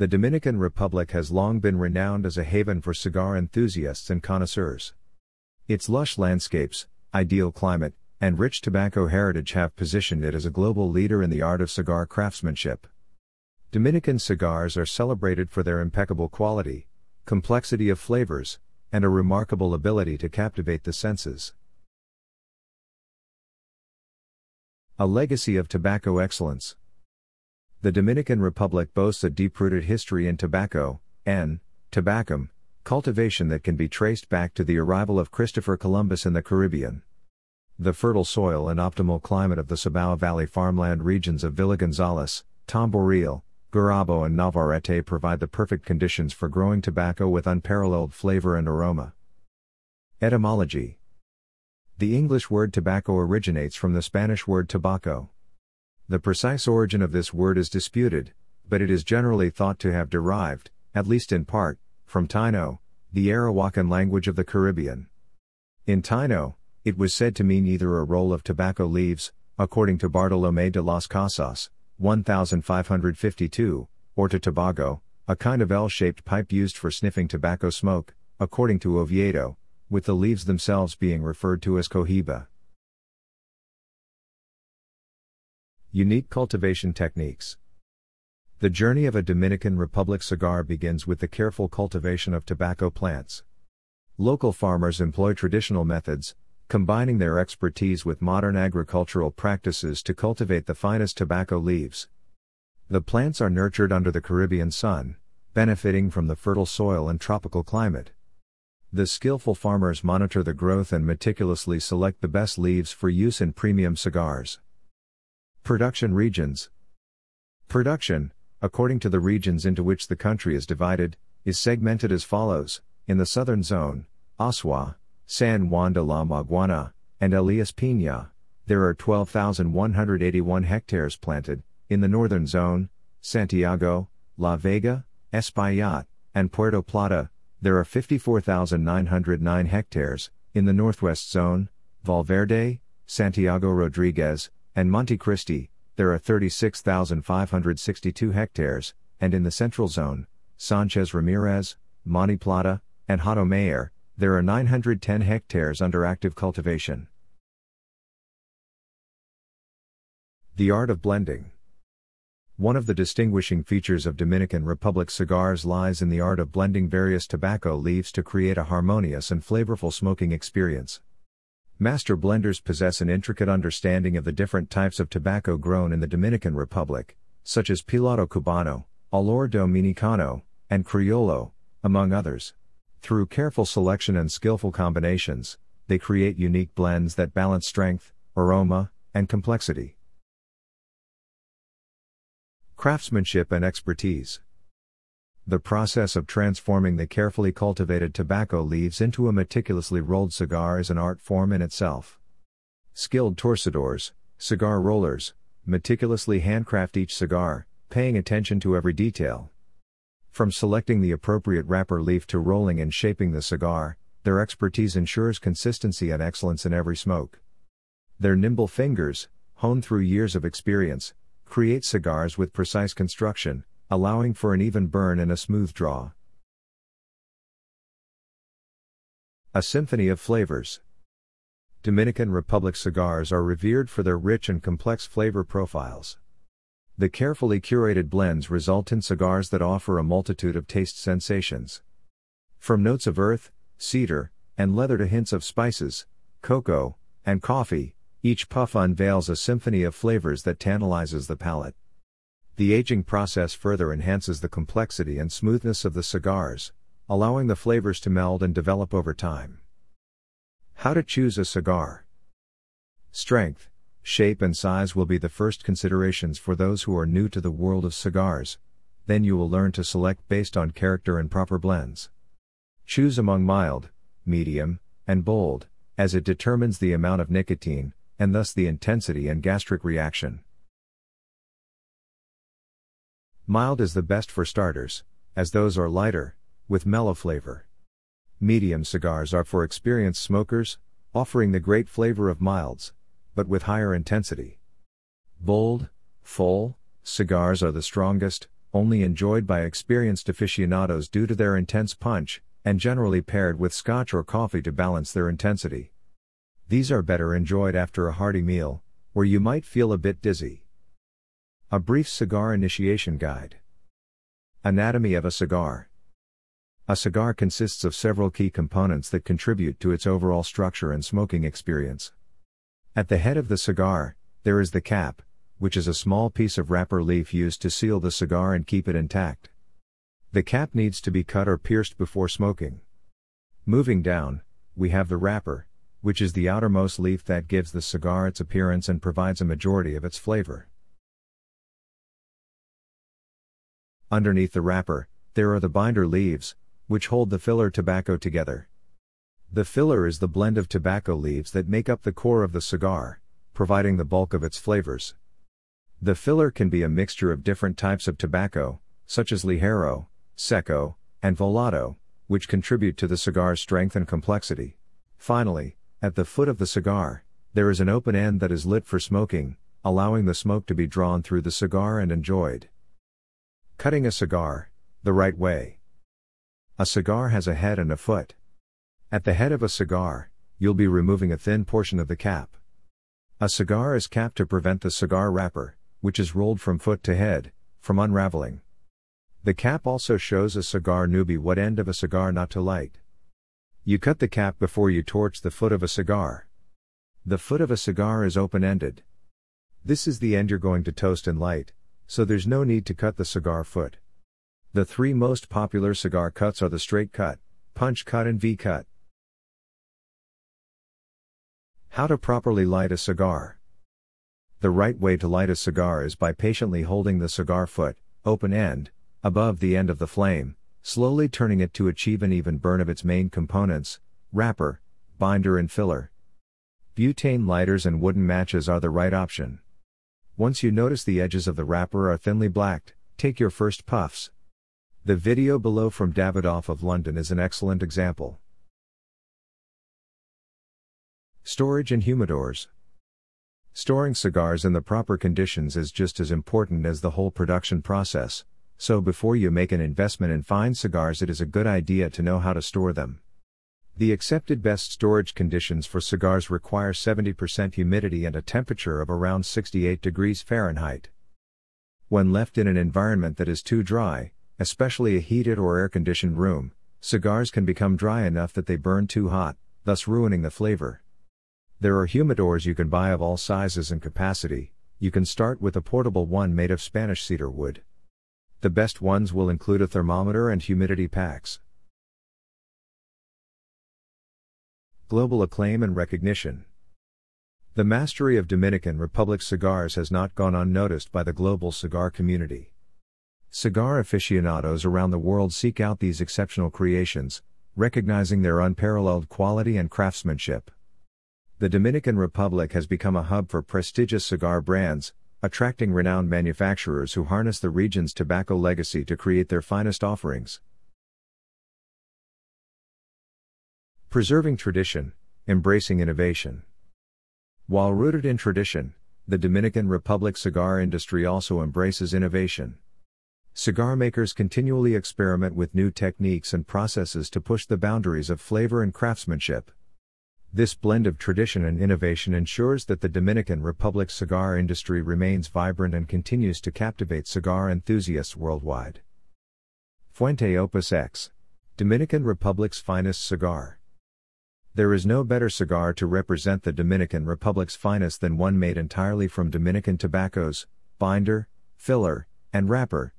The Dominican Republic has long been renowned as a haven for cigar enthusiasts and connoisseurs. Its lush landscapes, ideal climate, and rich tobacco heritage have positioned it as a global leader in the art of cigar craftsmanship. Dominican cigars are celebrated for their impeccable quality, complexity of flavors, and a remarkable ability to captivate the senses. A legacy of tobacco excellence. The Dominican Republic boasts a deep rooted history in tobacco, and, tabacum, cultivation that can be traced back to the arrival of Christopher Columbus in the Caribbean. The fertile soil and optimal climate of the Cibao Valley farmland regions of Villa Gonzales, Tamboril, Gurabo, and Navarrete provide the perfect conditions for growing tobacco with unparalleled flavor and aroma. Etymology The English word tobacco originates from the Spanish word tabaco. The precise origin of this word is disputed, but it is generally thought to have derived, at least in part, from Taino, the Arawakan language of the Caribbean. In Taino, it was said to mean either a roll of tobacco leaves, according to Bartolomé de las Casas, 1552, or to tabago, a kind of L shaped pipe used for sniffing tobacco smoke, according to Oviedo, with the leaves themselves being referred to as cohiba. Unique cultivation techniques. The journey of a Dominican Republic cigar begins with the careful cultivation of tobacco plants. Local farmers employ traditional methods, combining their expertise with modern agricultural practices to cultivate the finest tobacco leaves. The plants are nurtured under the Caribbean sun, benefiting from the fertile soil and tropical climate. The skillful farmers monitor the growth and meticulously select the best leaves for use in premium cigars. Production regions. Production, according to the regions into which the country is divided, is segmented as follows. In the southern zone, Azua, San Juan de la Maguana, and Elias Pina, there are 12,181 hectares planted, in the northern zone, Santiago, La Vega, Espaillat, and Puerto Plata, there are 54,909 hectares, in the northwest zone, Valverde, Santiago Rodriguez, and Monte Cristi, there are 36,562 hectares, and in the central zone, Sanchez Ramirez, Monte Plata, and Hato Mayor, there are 910 hectares under active cultivation. The art of blending. One of the distinguishing features of Dominican Republic cigars lies in the art of blending various tobacco leaves to create a harmonious and flavorful smoking experience. Master blenders possess an intricate understanding of the different types of tobacco grown in the Dominican Republic, such as Piloto Cubano, Olor Dominicano, and Criollo, among others. Through careful selection and skillful combinations, they create unique blends that balance strength, aroma, and complexity. Craftsmanship and expertise. The process of transforming the carefully cultivated tobacco leaves into a meticulously rolled cigar is an art form in itself. Skilled torcedores, cigar rollers, meticulously handcraft each cigar, paying attention to every detail. From selecting the appropriate wrapper leaf to rolling and shaping the cigar, their expertise ensures consistency and excellence in every smoke. Their nimble fingers, honed through years of experience, create cigars with precise construction, allowing for an even burn and a smooth draw. A symphony of flavors. Dominican Republic cigars are revered for their rich and complex flavor profiles. The carefully curated blends result in cigars that offer a multitude of taste sensations. From notes of earth, cedar, and leather to hints of spices, cocoa, and coffee, each puff unveils a symphony of flavors that tantalizes the palate. The aging process further enhances the complexity and smoothness of the cigars, allowing the flavors to meld and develop over time. How to choose a cigar. Strength, shape, and size will be the first considerations for those who are new to the world of cigars, then you will learn to select based on character and proper blends. Choose among mild, medium, and bold, as it determines the amount of nicotine, and thus the intensity and gastric reaction. Mild is the best for starters, as those are lighter, with mellow flavor. Medium cigars are for experienced smokers, offering the great flavor of milds, but with higher intensity. Bold, full, cigars are the strongest, only enjoyed by experienced aficionados due to their intense punch, and generally paired with scotch or coffee to balance their intensity. These are better enjoyed after a hearty meal, where you might feel a bit dizzy. A brief cigar initiation guide. Anatomy of a cigar. A cigar consists of several key components that contribute to its overall structure and smoking experience. At the head of the cigar, there is the cap, which is a small piece of wrapper leaf used to seal the cigar and keep it intact. The cap needs to be cut or pierced before smoking. Moving down, we have the wrapper, which is the outermost leaf that gives the cigar its appearance and provides a majority of its flavor. Underneath the wrapper, there are the binder leaves, which hold the filler tobacco together. The filler is the blend of tobacco leaves that make up the core of the cigar, providing the bulk of its flavors. The filler can be a mixture of different types of tobacco, such as Ligero, Seco, and Volado, which contribute to the cigar's strength and complexity. Finally, at the foot of the cigar, there is an open end that is lit for smoking, allowing the smoke to be drawn through the cigar and enjoyed. Cutting a cigar, the right way. A cigar has a head and a foot. At the head of a cigar, you'll be removing a thin portion of the cap. A cigar is capped to prevent the cigar wrapper, which is rolled from foot to head, from unraveling. The cap also shows a cigar newbie what end of a cigar not to light. You cut the cap before you torch the foot of a cigar. The foot of a cigar is open ended. This is the end you're going to toast and light, so there's no need to cut the cigar foot. The three most popular cigar cuts are the straight cut, punch cut, and V cut. How to properly light a cigar. The right way to light a cigar is by patiently holding the cigar foot, open end, above the end of the flame, slowly turning it to achieve an even burn of its main components wrapper, binder, and filler. Butane lighters and wooden matches are the right option. Once you notice the edges of the wrapper are thinly blacked, take your first puffs. The video below from Davidoff of London is an excellent example. Storage and humidors. Storing cigars in the proper conditions is just as important as the whole production process so before you make an investment in fine cigars, it is a good idea to know how to store them. The accepted best storage conditions for cigars require 70% humidity and a temperature of around 68 degrees Fahrenheit. When left in an environment that is too dry, especially a heated or air conditioned room, cigars can become dry enough that they burn too hot, thus ruining the flavor. There are humidors you can buy of all sizes and capacity, you can start with a portable one made of Spanish cedar wood. The best ones will include a thermometer and humidity packs. Global acclaim and recognition. The mastery of Dominican Republic cigars has not gone unnoticed by the global cigar community. Cigar aficionados around the world seek out these exceptional creations, recognizing their unparalleled quality and craftsmanship. The Dominican Republic has become a hub for prestigious cigar brands, attracting renowned manufacturers who harness the region's tobacco legacy to create their finest offerings. Preserving tradition, embracing innovation. While rooted in tradition, the Dominican Republic cigar industry also embraces innovation. Cigar makers continually experiment with new techniques and processes to push the boundaries of flavor and craftsmanship. This blend of tradition and innovation ensures that the Dominican Republic cigar industry remains vibrant and continues to captivate cigar enthusiasts worldwide. Fuente Opus X, Dominican Republic's finest cigar. There is no better cigar to represent the Dominican Republic's finest than one made entirely from Dominican tobaccos, binder, filler, and wrapper.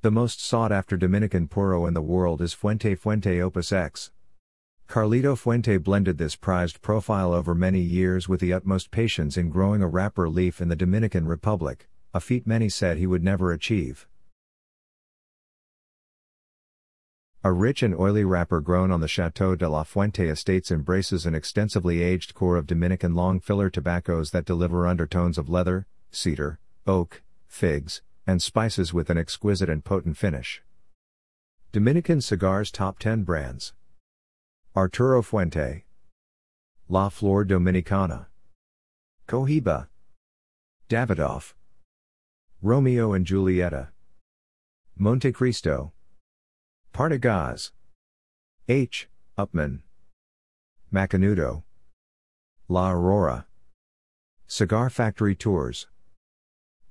The most sought after Dominican puro in the world is Fuente Fuente Opus X. Carlito Fuente blended this prized profile over many years with the utmost patience in growing a wrapper leaf in the Dominican Republic, a feat many said he would never achieve. A rich and oily wrapper grown on the Chateau de la Fuente estates embraces an extensively aged core of Dominican long filler tobaccos that deliver undertones of leather, cedar, oak, figs, and spices with an exquisite and potent finish. Dominican Cigars Top 10 Brands Arturo Fuente. La Flor Dominicana. Cohiba. Davidoff. Romeo and Julieta. Montecristo. Partagás. H. Upmann. Macanudo. La Aurora. Cigar Factory Tours.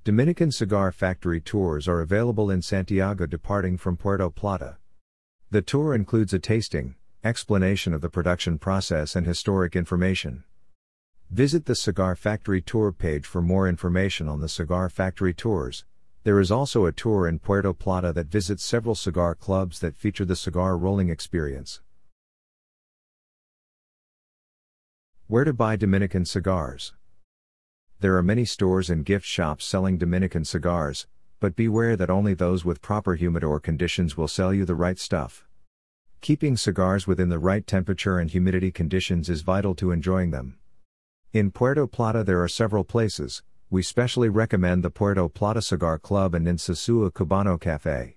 Dominican cigar factory tours are available in Santiago departing from Puerto Plata. The tour includes a tasting, explanation of the production process, and historic information. Visit the Cigar Factory Tour page for more information on the Cigar Factory Tours. There is also a tour in Puerto Plata that visits several cigar clubs that feature the cigar rolling experience. Where to buy Dominican cigars? There are many stores and gift shops selling Dominican cigars, but beware that only those with proper humidor conditions will sell you the right stuff. Keeping cigars within the right temperature and humidity conditions is vital to enjoying them. In Puerto Plata, there are several places. We specially recommend the Puerto Plata Cigar Club and Insosua Cubano Cafe.